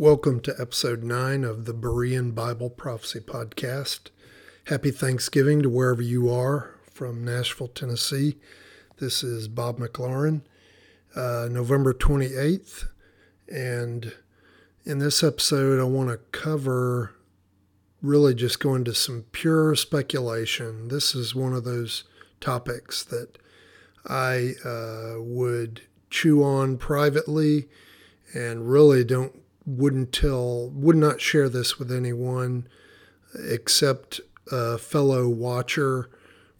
Welcome to episode 9 of the Berean Bible Prophecy Podcast. Happy Thanksgiving to wherever you are from Nashville, Tennessee. This is Bob McLaurine, uh, November 28th. And in this episode, I want to cover really just go into some pure speculation. This is one of those topics that I uh, would chew on privately and really don't wouldn't tell, would not share this with anyone except a fellow watcher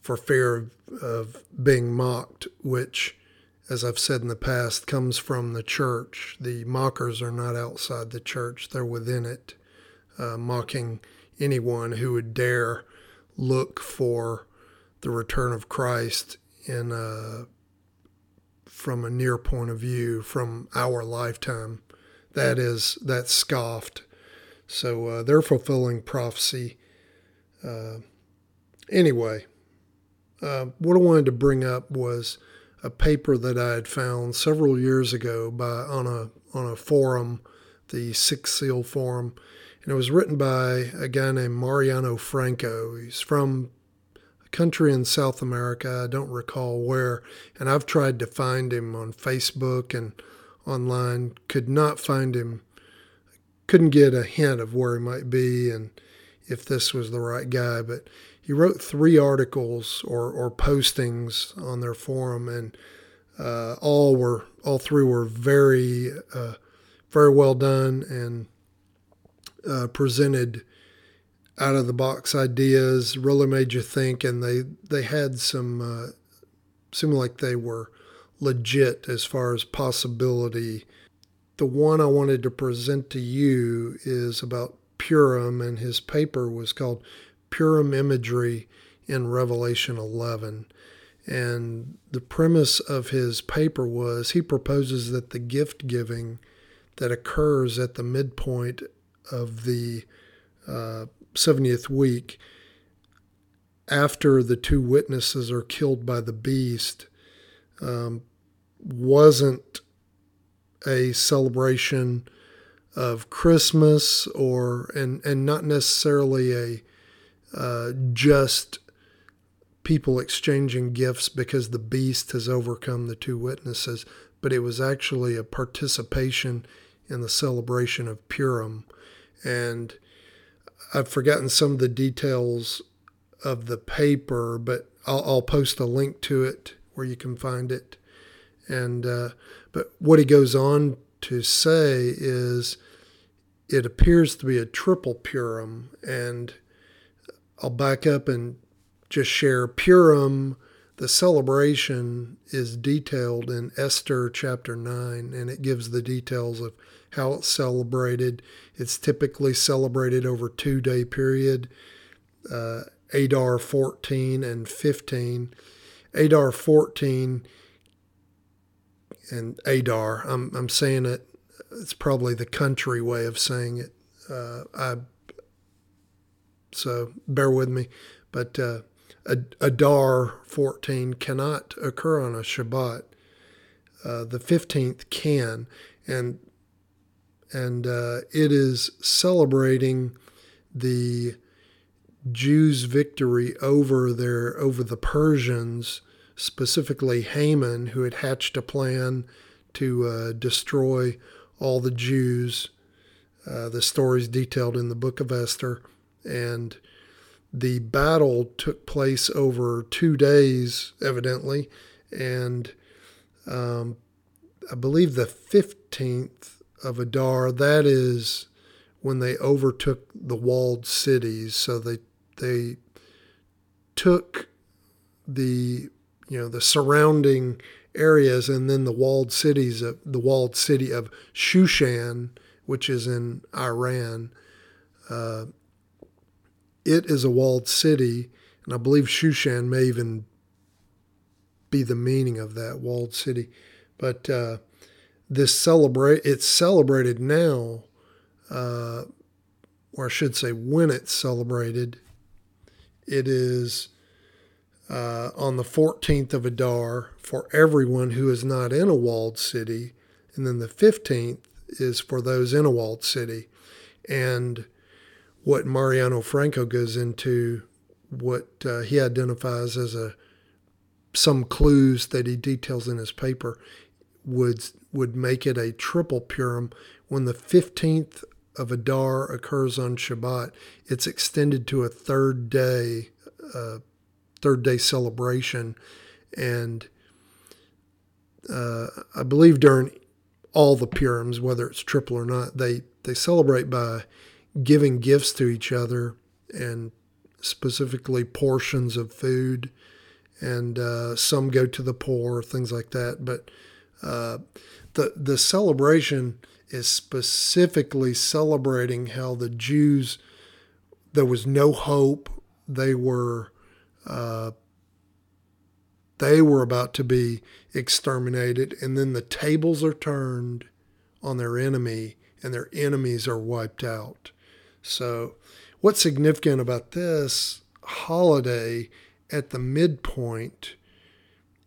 for fear of, of being mocked, which, as I've said in the past, comes from the church. The mockers are not outside the church, they're within it, uh, mocking anyone who would dare look for the return of Christ in a, from a near point of view from our lifetime that is that scoffed. So uh, they're fulfilling prophecy. Uh, anyway, uh, what I wanted to bring up was a paper that I had found several years ago by on a on a forum, the Sixth Seal Forum, and it was written by a guy named Mariano Franco. He's from a country in South America. I don't recall where, and I've tried to find him on Facebook and online, could not find him, couldn't get a hint of where he might be and if this was the right guy. But he wrote three articles or, or postings on their forum, and uh, all were all three were very uh, very well done and uh, presented out of the box ideas. Really made you think, and they they had some uh, seemed like they were legit as far as possibility. The one I wanted to present to you is about Purim, and his paper was called Purim Imagery in Revelation 11. And the premise of his paper was he proposes that the gift giving that occurs at the midpoint of the uh, 70th week after the two witnesses are killed by the beast um, wasn't a celebration of Christmas or and and not necessarily a uh, just people exchanging gifts because the beast has overcome the two witnesses, but it was actually a participation in the celebration of Purim. And I've forgotten some of the details of the paper, but I'll, I'll post a link to it where you can find it. And uh, but what he goes on to say is, it appears to be a triple Purim, and I'll back up and just share Purim. The celebration is detailed in Esther chapter 9, and it gives the details of how it's celebrated. It's typically celebrated over two day period, uh, Adar 14 and 15. Adar 14 and Adar, I'm, I'm saying it, it's probably the country way of saying it. Uh, I, so bear with me. But uh, Adar 14 cannot occur on a Shabbat. Uh, the 15th can. And, and uh, it is celebrating the Jews' victory over their over the Persians, specifically Haman, who had hatched a plan to uh, destroy all the Jews. Uh, the story is detailed in the book of Esther, and the battle took place over two days, evidently, and um, I believe the fifteenth of Adar. That is when they overtook the walled cities. So they they took the you know the surrounding areas and then the walled cities of the walled city of Shushan, which is in Iran. Uh, it is a walled city, and I believe Shushan may even be the meaning of that walled city. But uh, this celebrate it's celebrated now, uh, or I should say, when it's celebrated it is uh, on the 14th of Adar for everyone who is not in a walled city. And then the 15th is for those in a walled city. And what Mariano Franco goes into, what uh, he identifies as a some clues that he details in his paper would would make it a triple Purim when the 15th of Adar occurs on Shabbat. It's extended to a third day, uh, third day celebration, and uh, I believe during all the Purims, whether it's triple or not, they they celebrate by giving gifts to each other and specifically portions of food, and uh, some go to the poor, things like that. But uh, the the celebration is specifically celebrating how the Jews there was no hope. They were they were about to be exterminated, and then the tables are turned on their enemy, and their enemies are wiped out. So, what's significant about this holiday at the midpoint?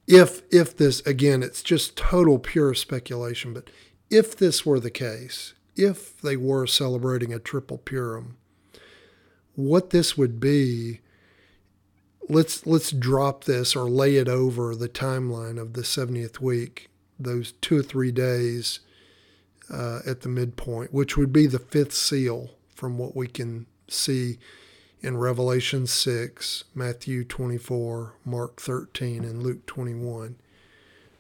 If if this again, it's just total pure speculation, but if this were the case, if they were celebrating a triple Purim, what this would be let's let's drop this or lay it over the timeline of the 70th week, those two or three days uh, at the midpoint, which would be the fifth seal from what we can see in Revelation 6, Matthew 24, Mark 13, and Luke 21.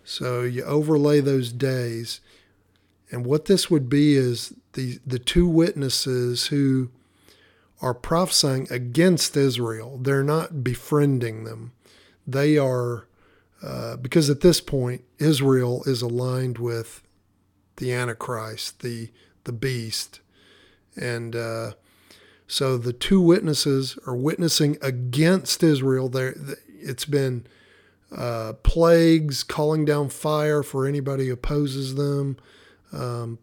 So you overlay those days, and what this would be is the the two witnesses who are prophesying against Israel. They're not befriending them. They are, uh, because at this point, Israel is aligned with the Antichrist, the, the beast. And uh, so the two witnesses are witnessing against Israel. There, it's been uh, plagues, calling down fire for anybody who opposes them. Um,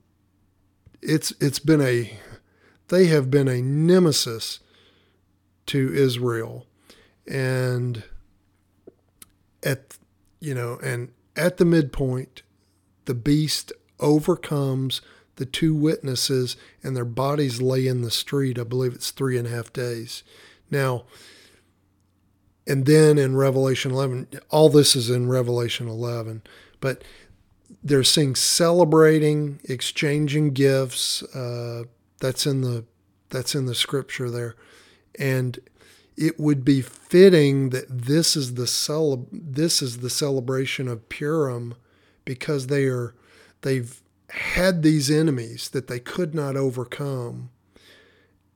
it's it's been a they have been a nemesis to Israel. And at you know, and at the midpoint, the beast overcomes the two witnesses and their bodies lay in the street. I believe it's three and a half days. Now, and then in Revelation 11, all this is in Revelation 11, but they're seeing celebrating, exchanging gifts, uh, that's in the that's in the scripture there. And it would be fitting that this is the cele- this is the celebration of Purim because they are they've had these enemies that they could not overcome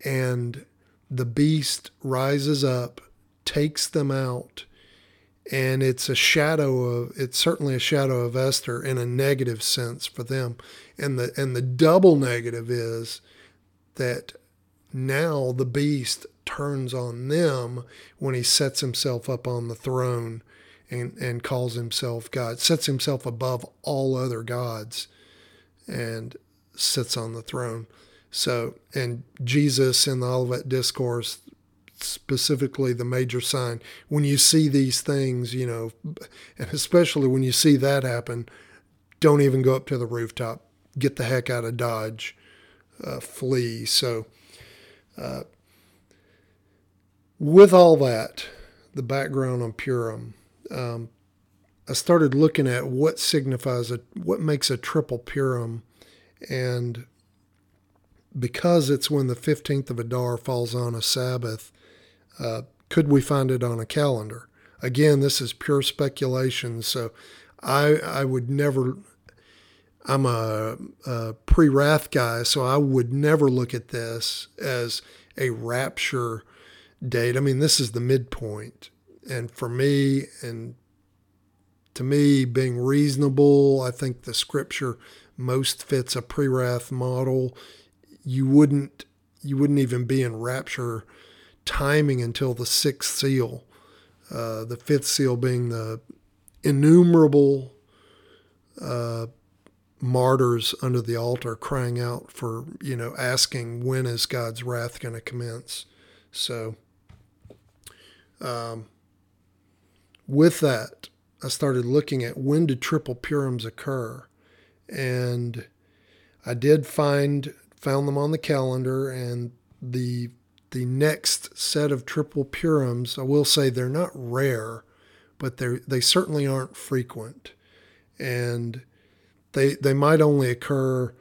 and the beast rises up takes them out and it's a shadow of it's certainly a shadow of Esther in a negative sense for them and the and the double negative is that now the beast turns on them when he sets himself up on the throne and, and calls himself God, sets himself above all other gods and sits on the throne. So, and Jesus in the Olivet Discourse, specifically the major sign, when you see these things, you know, and especially when you see that happen, don't even go up to the rooftop. Get the heck out of Dodge uh, flee. So, uh, with all that, the background on Purim, um, I started looking at what signifies a what makes a triple Purim, and because it's when the fifteenth of Adar falls on a Sabbath, uh, could we find it on a calendar? Again, this is pure speculation, so I I would never I'm a, a pre wrath guy, so I would never look at this as a rapture date. I mean, this is the midpoint. And for me, and to me, being reasonable, I think the scripture most fits a pre wrath model. You wouldn't you wouldn't even be in rapture timing until the sixth seal, uh, the fifth seal being the innumerable uh, martyrs under the altar crying out for, you know, asking when is God's wrath going to commence. So, um, with that, I started looking at when did triple Purims occur. And I did find found them on the calendar, and the the next set of triple Purims, I will say they're not rare, but they they certainly aren't frequent, and they they might only occur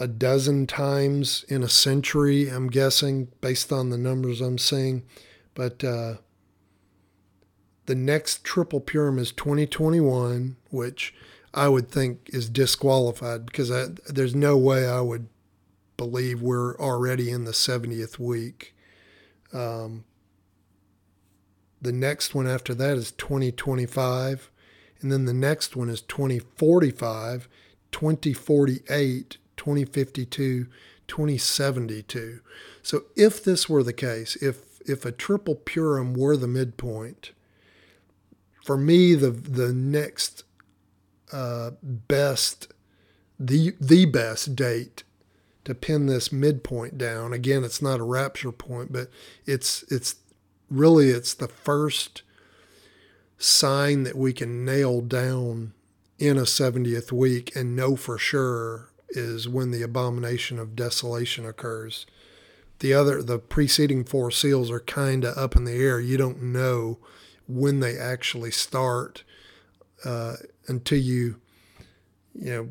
a dozen times in a century. I'm guessing based on the numbers I'm seeing, but uh, the next triple Purim is 2021, which I would think is disqualified because I, there's no way I would believe we're already in the 70th week. Um, the next one after that is 2025. And then the next one is 2045, 2048, 2052, 2072. So if this were the case, if if a triple Purim were the midpoint, for me the the next uh, best the the best date to pin this midpoint down. Again, it's not a rapture point, but it's it's really it's the first sign that we can nail down in a 70th week and know for sure is when the abomination of desolation occurs. The other the preceding four seals are kind of up in the air. You don't know when they actually start uh, until you you know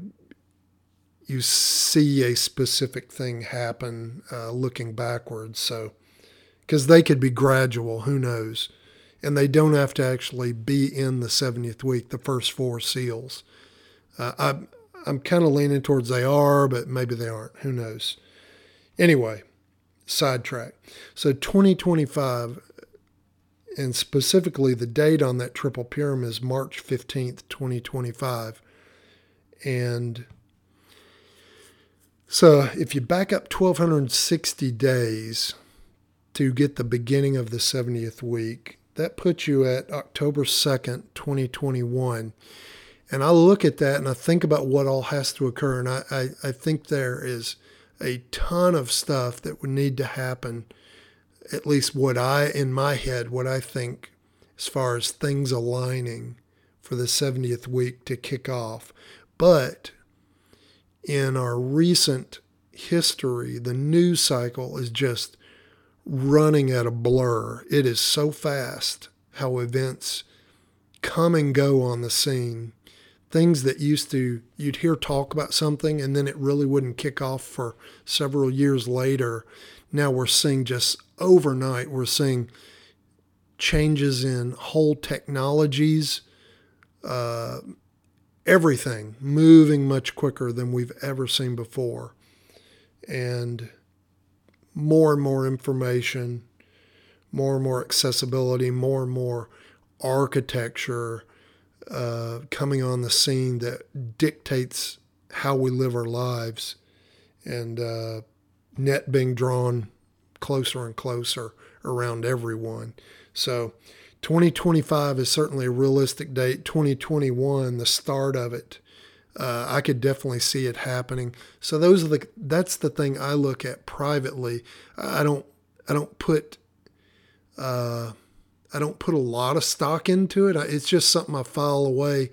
you see a specific thing happen uh, looking backwards. So, because they could be gradual, who knows? And they don't have to actually be in the 70th week, the first four seals. Uh, I'm, I'm kind of leaning towards they are, but maybe they aren't. Who knows? Anyway, sidetrack. So 2025, and specifically the date on that triple Purim is March 15th, 2025. And so if you back up 1260 days to get the beginning of the 70th week, that puts you at October 2nd, 2021. And I look at that and I think about what all has to occur. And I, I, I think there is a ton of stuff that would need to happen, at least what I, in my head, what I think as far as things aligning for the 70th week to kick off. But in our recent history, the news cycle is just running at a blur. It is so fast how events come and go on the scene. Things that used to, you'd hear talk about something and then it really wouldn't kick off for several years later. Now we're seeing just overnight, we're seeing changes in whole technologies, uh, everything moving much quicker than we've ever seen before. And more and more information, more and more accessibility, more and more architecture uh, coming on the scene that dictates how we live our lives, and uh, net being drawn closer and closer around everyone. So, 2025 is certainly a realistic date. 2021, the start of it, uh, I could definitely see it happening. So those are the that's the thing I look at privately. I don't I don't put uh, I don't put a lot of stock into it. It's just something I file away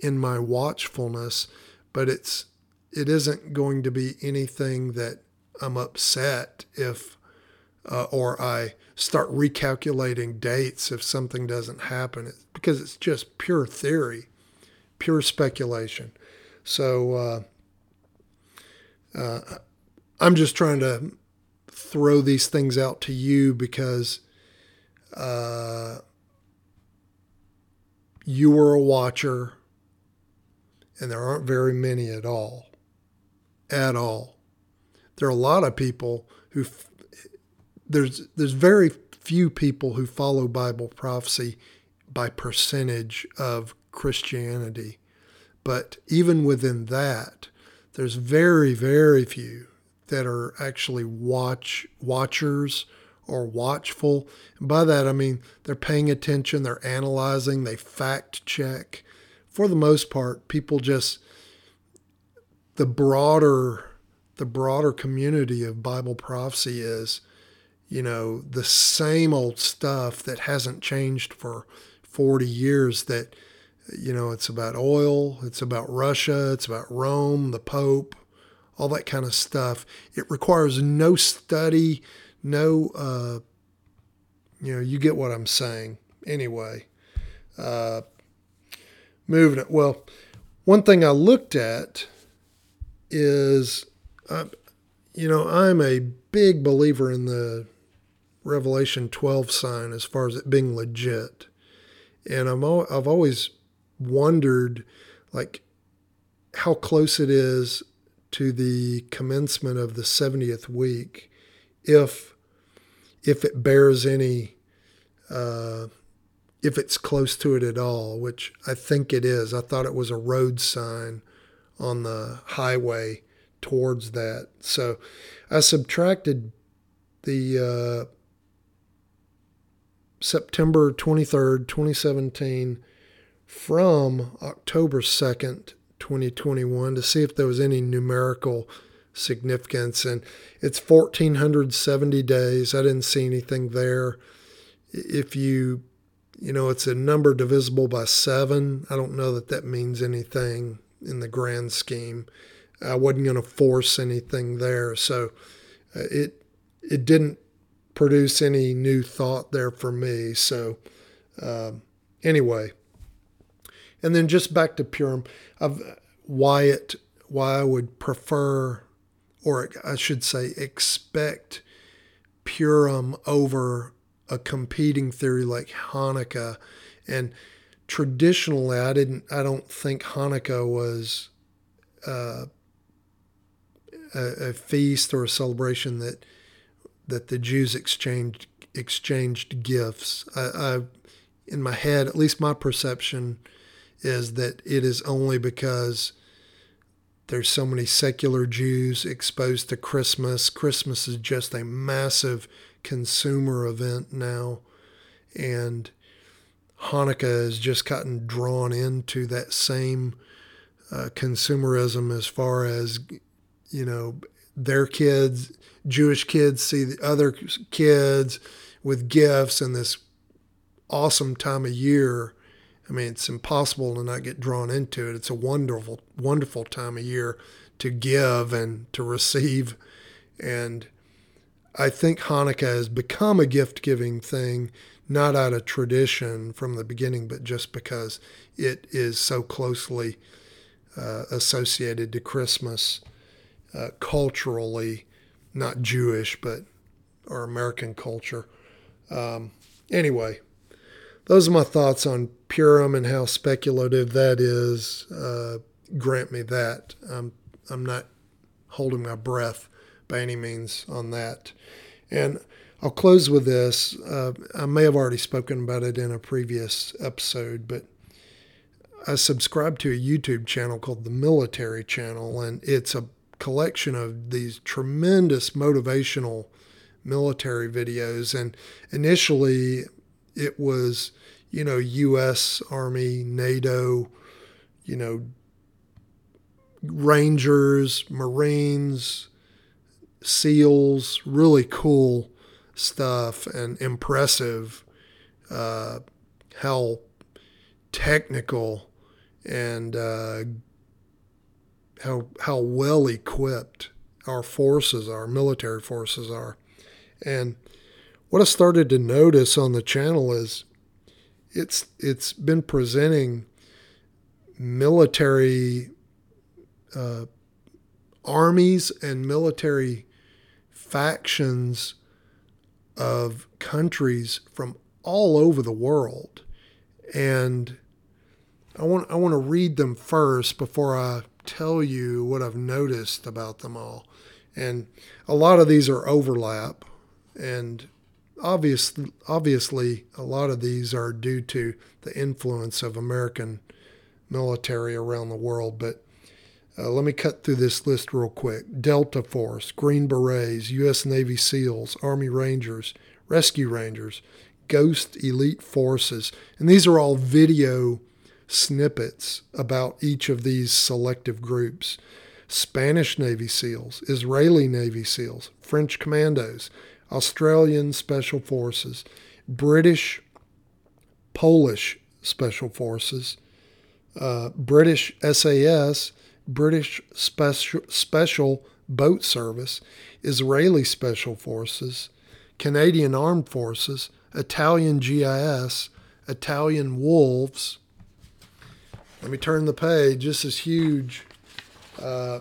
in my watchfulness, but it's it isn't going to be anything that I'm upset if uh, or I start recalculating dates if something doesn't happen because it's just pure theory, pure speculation. So uh, uh, I'm just trying to throw these things out to you because uh, you are a watcher, and there aren't very many at all. At all. There are a lot of people who there's there's very few people who follow Bible prophecy by percentage of Christianity. But even within that, there's very, very few that are actually watch watchers or watchful. And by that I mean they're paying attention, they're analyzing, they fact check. For the most part, people just the broader the broader community of Bible prophecy is you know, the same old stuff that hasn't changed for 40 years that, you know, it's about oil, it's about Russia, it's about Rome, the Pope, all that kind of stuff. It requires no study, no, uh, you know, you get what I'm saying. Anyway, uh, moving it. Well, one thing I looked at is, uh, you know, I'm a big believer in the Revelation 12 sign as far as it being legit. And I'm I've always wondered like how close it is to the commencement of the 70th week if if it bears any uh, if it's close to it at all, which I think it is. I thought it was a road sign on the highway towards that. So I subtracted the uh, September 23rd, 2017 from October 2nd, 2021 to see if there was any numerical significance. And it's 1,470 days. I didn't see anything there. If you, you know, it's a number divisible by seven. I don't know that that means anything in the grand scheme. I wasn't going to force anything there. So uh, it, it didn't produce any new thought there for me. So, um, anyway, and then just back to Purim, of why it, why I would prefer, or I should say, expect Purim over a competing theory like Hanukkah. And traditionally, I didn't, I don't think Hanukkah was uh, a, a feast or a celebration that that the Jews exchanged exchanged gifts. I, I, in my head, at least my perception is that it is only because there's so many secular Jews exposed to Christmas. Christmas is just a massive consumer event now, and Hanukkah has just gotten drawn into that same uh, consumerism as far as you know their kids Jewish kids see the other kids with gifts and this awesome time of year. I mean, it's impossible to not get drawn into it. It's a wonderful, wonderful time of year to give and to receive. And I think Hanukkah has become a gift giving thing, not out of tradition from the beginning, but just because it is so closely uh, associated to Christmas uh, culturally not Jewish, but our American culture. Um, anyway, those are my thoughts on Purim and how speculative that is. Uh, grant me that. I'm, I'm not holding my breath by any means on that. And I'll close with this. Uh, I may have already spoken about it in a previous episode, but I subscribe to a YouTube channel called the Military Channel, and it's a collection of these tremendous motivational military videos. And initially, it was, you know, U.S. Army, NATO, you know, Rangers, Marines, SEALs, really cool stuff and impressive. Uh, how technical and uh, how how well equipped our forces, our military forces are. And what I started to notice on the channel is it's it's been presenting military uh, armies and military factions of countries from all over the world. And I want I want to read them first before I tell you what I've noticed about them all. And a lot of these are overlap, and obviously, obviously, a lot of these are due to the influence of American military around the world. But uh, let me cut through this list real quick Delta Force, Green Berets, U.S. Navy SEALs, Army Rangers, Rescue Rangers, Ghost Elite Forces. And these are all video snippets about each of these selective groups Spanish Navy SEALs, Israeli Navy SEALs, French Commandos, Australian Special Forces, British, Polish Special Forces, uh, British SAS, British Special, Special Boat Service, Israeli Special Forces, Canadian Armed Forces, Italian GIS, Italian Wolves. Let me turn the page. This is huge. Uh,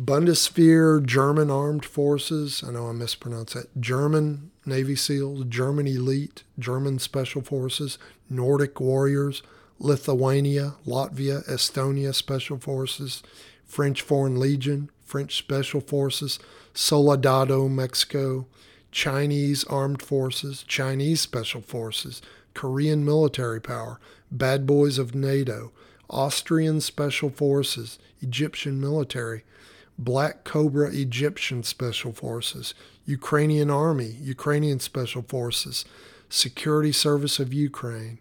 Bundeswehr, German Armed Forces. I know I mispronounced that. German Navy SEALs, German Elite, German Special Forces, Nordic Warriors, Lithuania, Latvia, Estonia Special Forces, French Foreign Legion, French Special Forces, Soldado, Mexico, Chinese Armed Forces, Chinese Special Forces, Korean Military Power, Bad Boys of NATO, Austrian Special Forces, Egyptian Military, Black Cobra Egyptian Special Forces, Ukrainian Army, Ukrainian Special Forces, Security Service of Ukraine,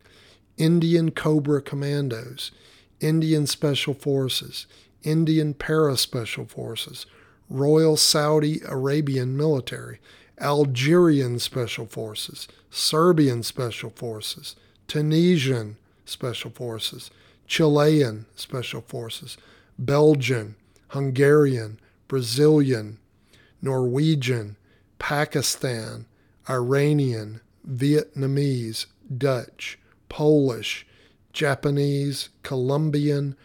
Indian Cobra Commandos, Indian Special Forces, Indian Para Special Forces, Royal Saudi Arabian Military, Algerian Special Forces, Serbian Special Forces, Tunisian Special Forces, Chilean Special Forces, Belgian, Hungarian, Brazilian, Norwegian, Pakistan, Iranian, Vietnamese, Dutch, Polish, Japanese, Colombian,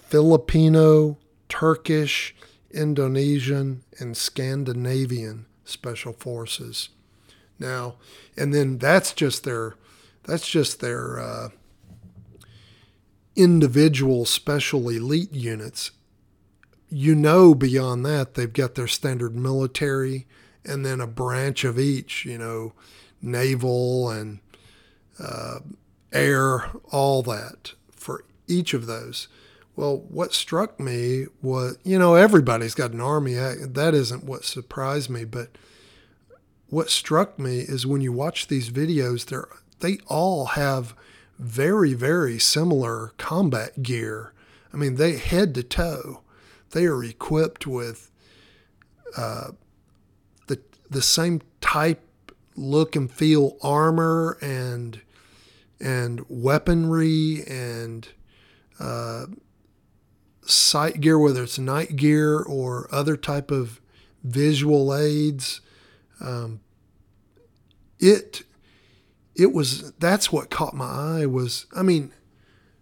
Filipino, Turkish, Indonesian, and Scandinavian special forces. Now, and then that's just their that's just their uh, individual special elite units you know beyond that they've got their standard military and then a branch of each, you know, naval and uh, air, all that for each of those. Well, what struck me was, you know, everybody's got an army. That isn't what surprised me, but what struck me is when you watch these videos, they they all have very, very similar combat gear. I mean, they head to toe they are equipped with uh, the the same type, look and feel armor and and weaponry and uh, sight gear, whether it's night gear or other type of visual aids. Um, it it was that's what caught my eye was I mean,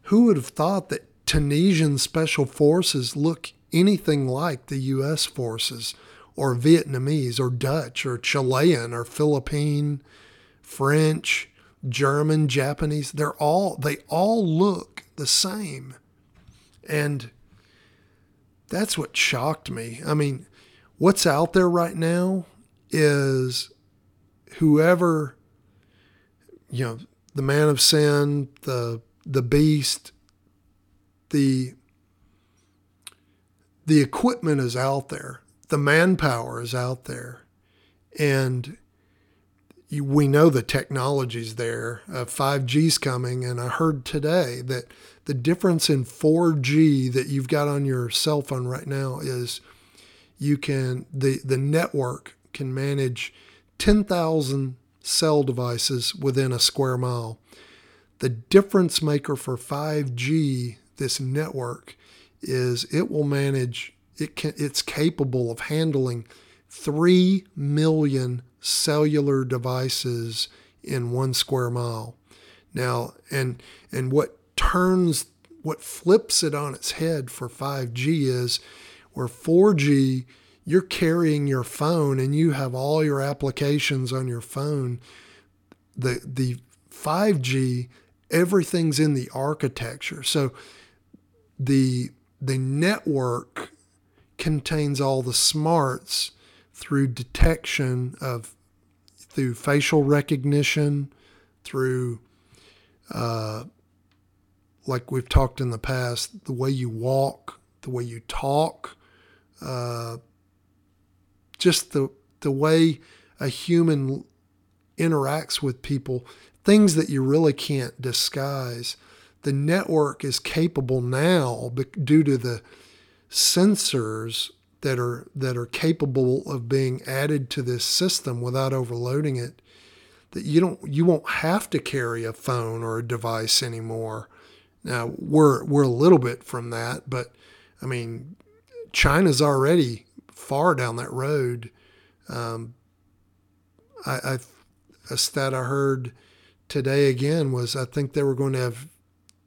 who would have thought that Tunisian special forces look anything like the U.S. forces or Vietnamese or Dutch or Chilean or Philippine, French, German, Japanese. They're all they all look the same. And that's what shocked me. I mean, what's out there right now is whoever you know, the man of sin, the the beast, the the equipment is out there, the manpower is out there, and you, we know the technology's there. Uh, 5G's coming, and I heard today that the difference in 4G that you've got on your cell phone right now is you can the the network can manage 10,000 cell devices within a square mile. The difference maker for 5G, this network, is it will manage it can it's capable of handling 3 million cellular devices in 1 square mile. Now, and and what turns what flips it on its head for 5G is where 4G you're carrying your phone and you have all your applications on your phone. The the 5G everything's in the architecture. So the the network contains all the smarts through detection of through facial recognition, through uh, like we've talked in the past, the way you walk, the way you talk, uh, just the the way a human interacts with people, things that you really can't disguise the network is capable now due to the sensors that are that are capable of being added to this system without overloading it that you don't you won't have to carry a phone or a device anymore now we're we're a little bit from that but I mean, China's already far down that road. Um, I, I a stat I heard today again was I think they were going to have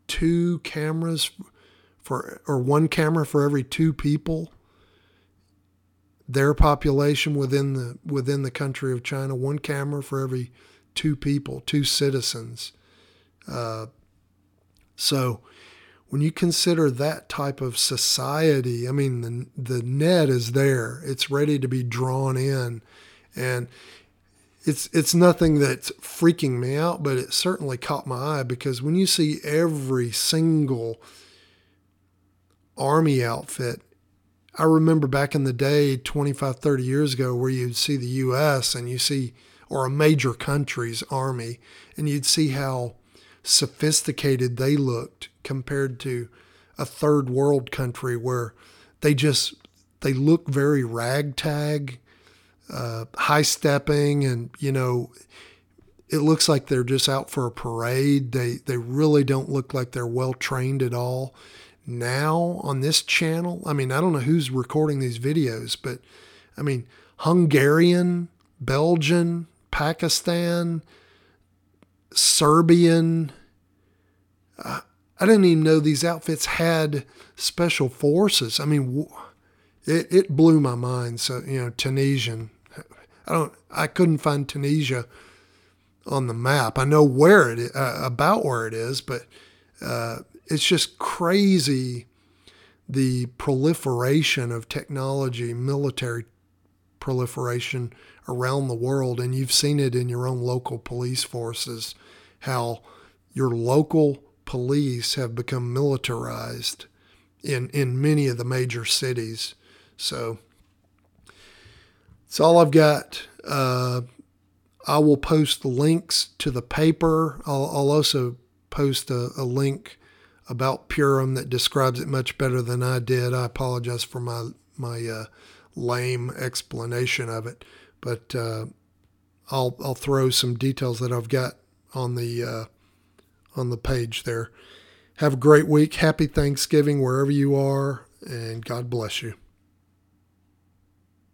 two cameras for or one camera for every two people. Their population within the within the country of China, one camera for every two people, two citizens. Uh, so when you consider that type of society, I mean, the, the net is there. It's ready to be drawn in. And it's, it's nothing that's freaking me out, but it certainly caught my eye because when you see every single army outfit, I remember back in the day, 25, 30 years ago, where you'd see the U.S. and you see, or a major country's army, and you'd see how sophisticated they looked compared to a third world country where they just they look very ragtag, uh, high stepping, and you know it looks like they're just out for a parade. They they really don't look like they're well trained at all. Now on this channel, I mean I don't know who's recording these videos, but I mean Hungarian, Belgian, Pakistan, Serbian. Uh, I didn't even know these outfits had special forces. I mean, it, it blew my mind. So, you know, Tunisian. I don't, I couldn't find Tunisia on the map. I know where it is, uh, about where it is, but uh, it's just crazy the proliferation of technology, military proliferation around the world. And you've seen it in your own local police forces, how your local police have become militarized in, in many of the major cities. So that's all I've got. Uh, I will post the links to the paper. I'll, I'll also post a, a, link about Purim that describes it much better than I did. I apologize for my my uh, lame explanation of it, but uh, I'll I'll throw some details that I've got on the uh, on the page there. Have a great week. Happy Thanksgiving wherever you are, and God bless you.